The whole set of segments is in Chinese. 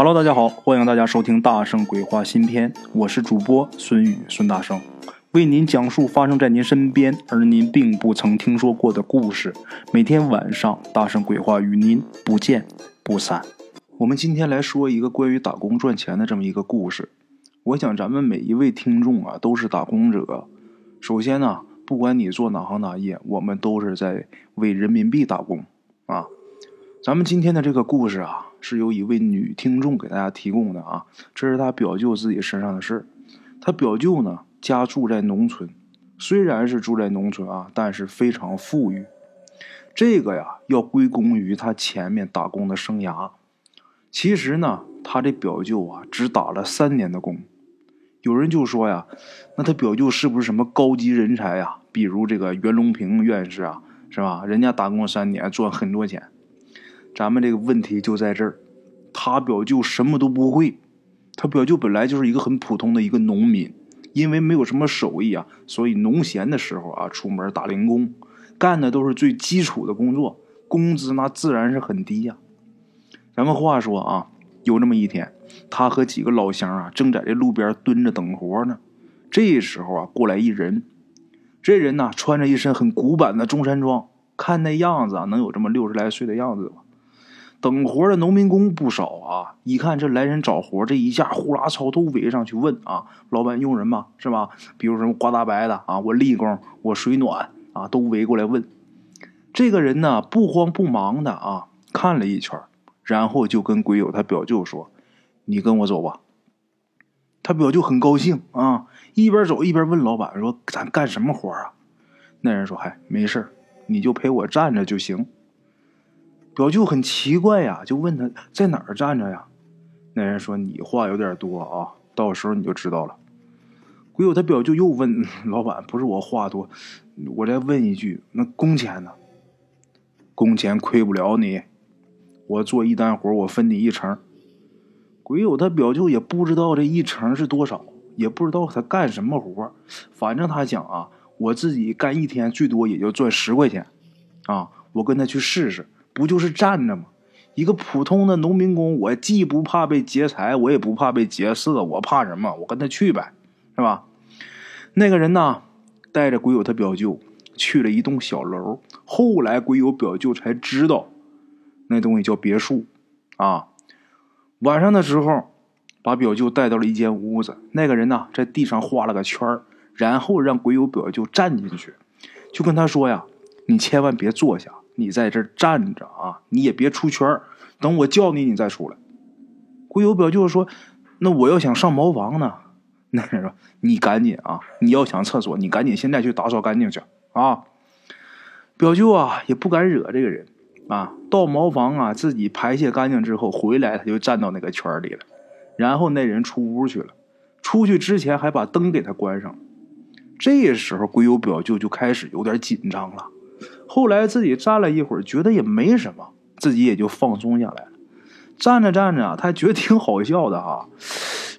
Hello，大家好，欢迎大家收听《大圣鬼话》新篇，我是主播孙宇孙大圣，为您讲述发生在您身边而您并不曾听说过的故事。每天晚上，《大圣鬼话》与您不见不散。我们今天来说一个关于打工赚钱的这么一个故事。我想咱们每一位听众啊，都是打工者。首先呢，不管你做哪行哪业，我们都是在为人民币打工啊。咱们今天的这个故事啊。是由一位女听众给大家提供的啊，这是他表舅自己身上的事儿。他表舅呢，家住在农村，虽然是住在农村啊，但是非常富裕。这个呀，要归功于他前面打工的生涯。其实呢，他这表舅啊，只打了三年的工。有人就说呀，那他表舅是不是什么高级人才呀？比如这个袁隆平院士啊，是吧？人家打工三年赚很多钱。咱们这个问题就在这儿，他表舅什么都不会。他表舅本来就是一个很普通的一个农民，因为没有什么手艺啊，所以农闲的时候啊，出门打零工，干的都是最基础的工作，工资那自然是很低呀。咱们话说啊，有这么一天，他和几个老乡啊，正在这路边蹲着等活呢。这时候啊，过来一人，这人呢，穿着一身很古板的中山装，看那样子啊，能有这么六十来岁的样子吧。等活的农民工不少啊！一看这来人找活，这一下呼啦超都围上去问啊：“老板用人吗？是吧？比如什么刮大白的啊，我立功，我水暖啊，都围过来问。”这个人呢，不慌不忙的啊，看了一圈，然后就跟鬼友他表舅说：“你跟我走吧。”他表舅很高兴啊，一边走一边问老板说：“咱干什么活啊？”那人说：“嗨，没事你就陪我站着就行。”表舅很奇怪呀，就问他在哪儿站着呀？那人说：“你话有点多啊，到时候你就知道了。”鬼友他表舅又问老板：“不是我话多，我再问一句，那工钱呢？工钱亏不了你，我做一单活，我分你一成。”鬼友他表舅也不知道这一成是多少，也不知道他干什么活，反正他讲啊，我自己干一天最多也就赚十块钱，啊，我跟他去试试。不就是站着吗？一个普通的农民工，我既不怕被劫财，我也不怕被劫色，我怕什么？我跟他去呗，是吧？那个人呢，带着鬼友他表舅去了一栋小楼。后来鬼友表舅才知道，那东西叫别墅啊。晚上的时候，把表舅带到了一间屋子。那个人呢，在地上画了个圈然后让鬼友表舅站进去，就跟他说呀：“你千万别坐下。”你在这站着啊，你也别出圈等我叫你，你再出来。鬼友表舅说：“那我要想上茅房呢？”那人说：“你赶紧啊，你要想厕所，你赶紧现在去打扫干净去啊。”表舅啊，也不敢惹这个人啊。到茅房啊，自己排泄干净之后回来，他就站到那个圈里了。然后那人出屋去了，出去之前还把灯给他关上。这时候，鬼友表舅就开始有点紧张了。后来自己站了一会儿，觉得也没什么，自己也就放松下来了。站着站着，他觉得挺好笑的哈。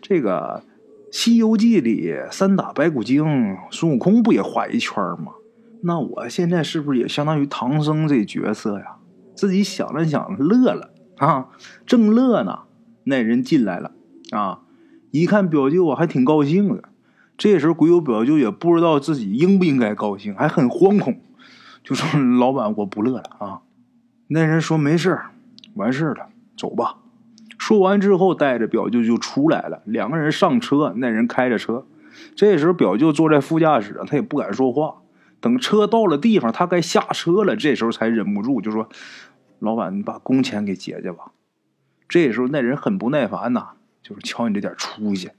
这个《西游记》里三打白骨精，孙悟空不也画一圈吗？那我现在是不是也相当于唐僧这角色呀？自己想了想，乐了啊，正乐呢，那人进来了啊，一看表舅啊，还挺高兴的。这时候鬼友表舅也不知道自己应不应该高兴，还很惶恐。就说老板，我不乐了啊！那人说没事完事了，走吧。说完之后，带着表舅就出来了。两个人上车，那人开着车。这时候表舅坐在副驾驶，他也不敢说话。等车到了地方，他该下车了。这时候才忍不住就说：“老板，你把工钱给结结吧。”这时候那人很不耐烦呐，就是瞧你这点出息，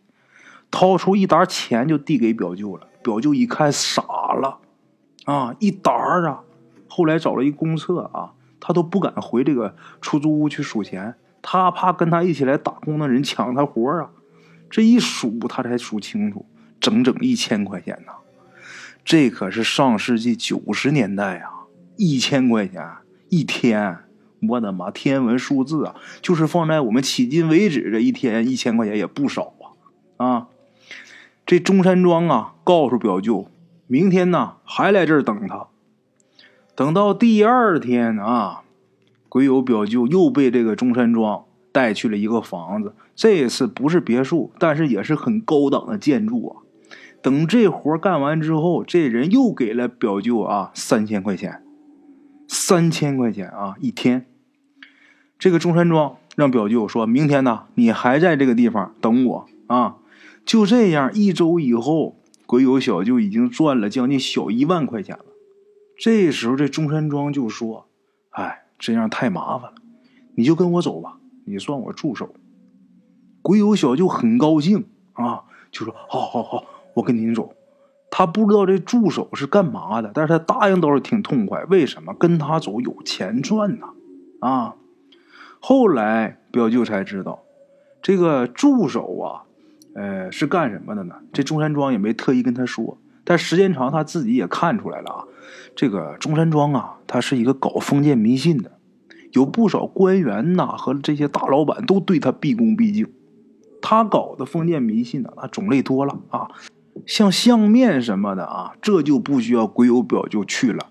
掏出一沓钱就递给表舅了。表舅一看傻了。啊，一沓啊！后来找了一公厕啊，他都不敢回这个出租屋去数钱，他怕跟他一起来打工的人抢他活啊。这一数，他才数清楚，整整一千块钱呐！这可是上世纪九十年代啊，一千块钱一天，我的妈，天文数字啊！就是放在我们迄今为止，这一天一千块钱也不少啊！啊，这中山装啊，告诉表舅。明天呢，还来这儿等他。等到第二天啊，鬼友表舅又被这个中山装带去了一个房子。这次不是别墅，但是也是很高档的建筑啊。等这活干完之后，这人又给了表舅啊三千块钱，三千块钱啊一天。这个中山装让表舅说明天呢，你还在这个地方等我啊。就这样，一周以后，鬼友小舅已经赚了将近小一万块钱了。这时候，这中山装就说：“哎，这样太麻烦了，你就跟我走吧，你算我助手。”鬼友小舅很高兴啊，就说：“好好好。”我跟您走，他不知道这助手是干嘛的，但是他答应倒是挺痛快。为什么跟他走有钱赚呢？啊！后来表舅才知道，这个助手啊，呃，是干什么的呢？这中山装也没特意跟他说，但时间长他自己也看出来了啊。这个中山装啊，他是一个搞封建迷信的，有不少官员呐和这些大老板都对他毕恭毕敬。他搞的封建迷信呢，那种类多了啊。像相面什么的啊，这就不需要鬼友表就去了。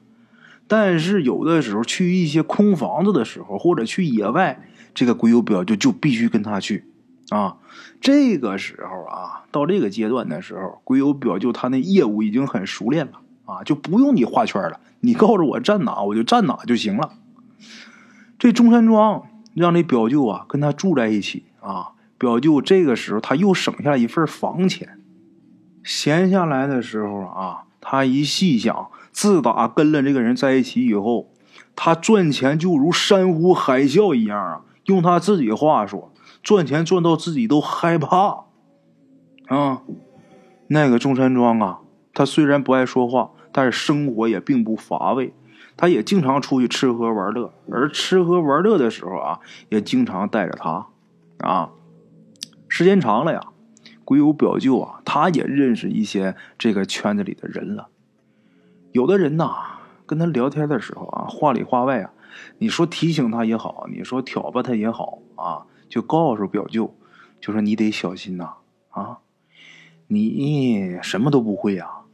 但是有的时候去一些空房子的时候，或者去野外，这个鬼友表就就必须跟他去啊。这个时候啊，到这个阶段的时候，鬼友表舅他那业务已经很熟练了啊，就不用你画圈了，你告诉我站哪，我就站哪就行了。这中山装让这表舅啊跟他住在一起啊，表舅这个时候他又省下了一份房钱。闲下来的时候啊，他一细想，自打跟了这个人在一起以后，他赚钱就如山呼海啸一样啊。用他自己话说，赚钱赚到自己都害怕啊。那个中山装啊，他虽然不爱说话，但是生活也并不乏味。他也经常出去吃喝玩乐，而吃喝玩乐的时候啊，也经常带着他啊。时间长了呀。鬼友表舅啊，他也认识一些这个圈子里的人了。有的人呐，跟他聊天的时候啊，话里话外啊，你说提醒他也好，你说挑拨他也好啊，就告诉表舅，就说你得小心呐啊，你什么都不会啊，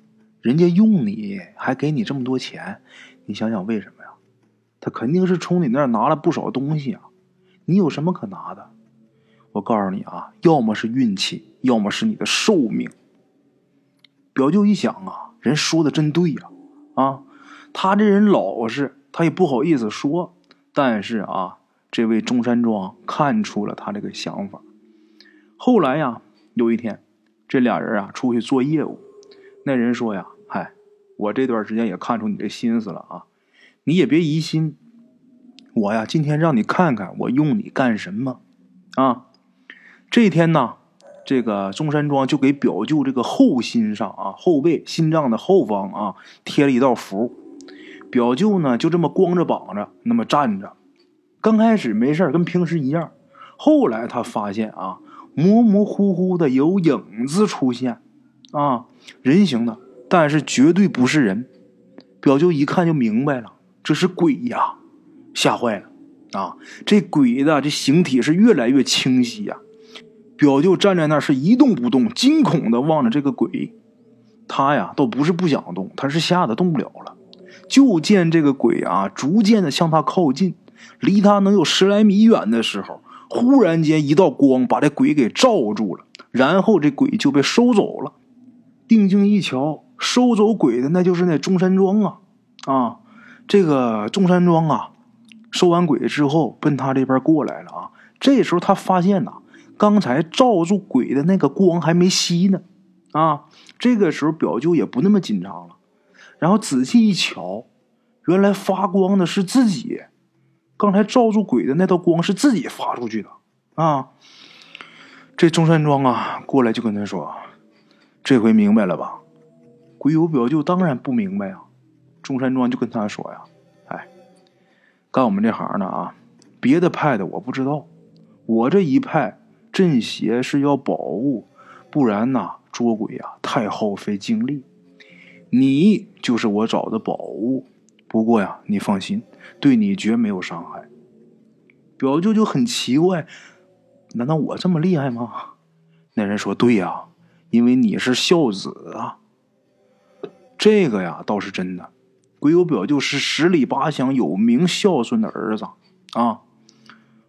人家用你还给你这么多钱，你想想为什么呀？他肯定是从你那儿拿了不少东西啊，你有什么可拿的？我告诉你啊，要么是运气，要么是你的寿命。表舅一想啊，人说的真对呀，啊，他这人老实，他也不好意思说。但是啊，这位中山装看出了他这个想法。后来呀，有一天，这俩人啊出去做业务，那人说呀：“嗨，我这段时间也看出你这心思了啊，你也别疑心，我呀今天让你看看我用你干什么啊。”这天呢，这个中山装就给表舅这个后心上啊，后背心脏的后方啊贴了一道符。表舅呢就这么光着膀子那么站着，刚开始没事跟平时一样。后来他发现啊，模模糊糊的有影子出现，啊，人形的，但是绝对不是人。表舅一看就明白了，这是鬼呀，吓坏了啊！这鬼的这形体是越来越清晰呀。表舅站在那是一动不动，惊恐的望着这个鬼。他呀，倒不是不想动，他是吓得动不了了。就见这个鬼啊，逐渐的向他靠近，离他能有十来米远的时候，忽然间一道光把这鬼给罩住了，然后这鬼就被收走了。定睛一瞧，收走鬼的那就是那中山装啊！啊，这个中山装啊，收完鬼之后奔他这边过来了啊。这时候他发现呐。刚才罩住鬼的那个光还没熄呢，啊，这个时候表舅也不那么紧张了，然后仔细一瞧，原来发光的是自己，刚才罩住鬼的那道光是自己发出去的，啊，这中山装啊过来就跟他说：“这回明白了吧？”鬼友表舅当然不明白啊，中山装就跟他说呀：“哎，干我们这行的啊，别的派的我不知道，我这一派。”镇邪是要宝物，不然呐，捉鬼呀太耗费精力。你就是我找的宝物，不过呀，你放心，对你绝没有伤害。表舅就很奇怪，难道我这么厉害吗？那人说：“对呀，因为你是孝子啊。”这个呀倒是真的，鬼友表舅是十里八乡有名孝顺的儿子啊。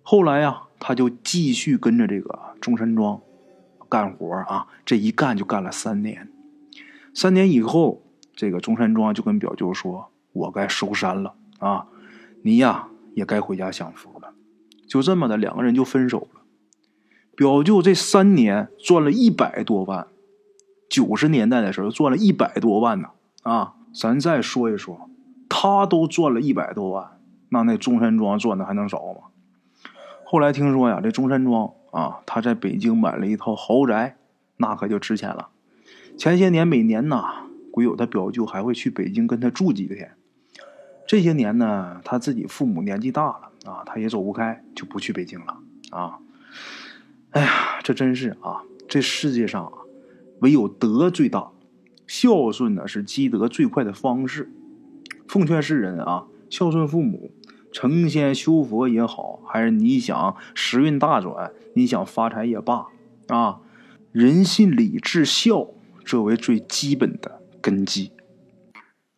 后来呀。他就继续跟着这个中山装干活啊，这一干就干了三年。三年以后，这个中山装就跟表舅说：“我该收山了啊，你呀也该回家享福了。”就这么的，两个人就分手了。表舅这三年赚了一百多万，九十年代的时候赚了一百多万呢啊！咱再说一说，他都赚了一百多万，那那中山装赚的还能少吗？后来听说呀，这中山装啊，他在北京买了一套豪宅，那可就值钱了。前些年每年呐，鬼友他表舅还会去北京跟他住几天。这些年呢，他自己父母年纪大了啊，他也走不开，就不去北京了啊。哎呀，这真是啊，这世界上啊，唯有德最大，孝顺呢是积德最快的方式。奉劝世人啊，孝顺父母。成仙修佛也好，还是你想时运大转，你想发财也罢，啊，人信礼智孝，这为最基本的根基。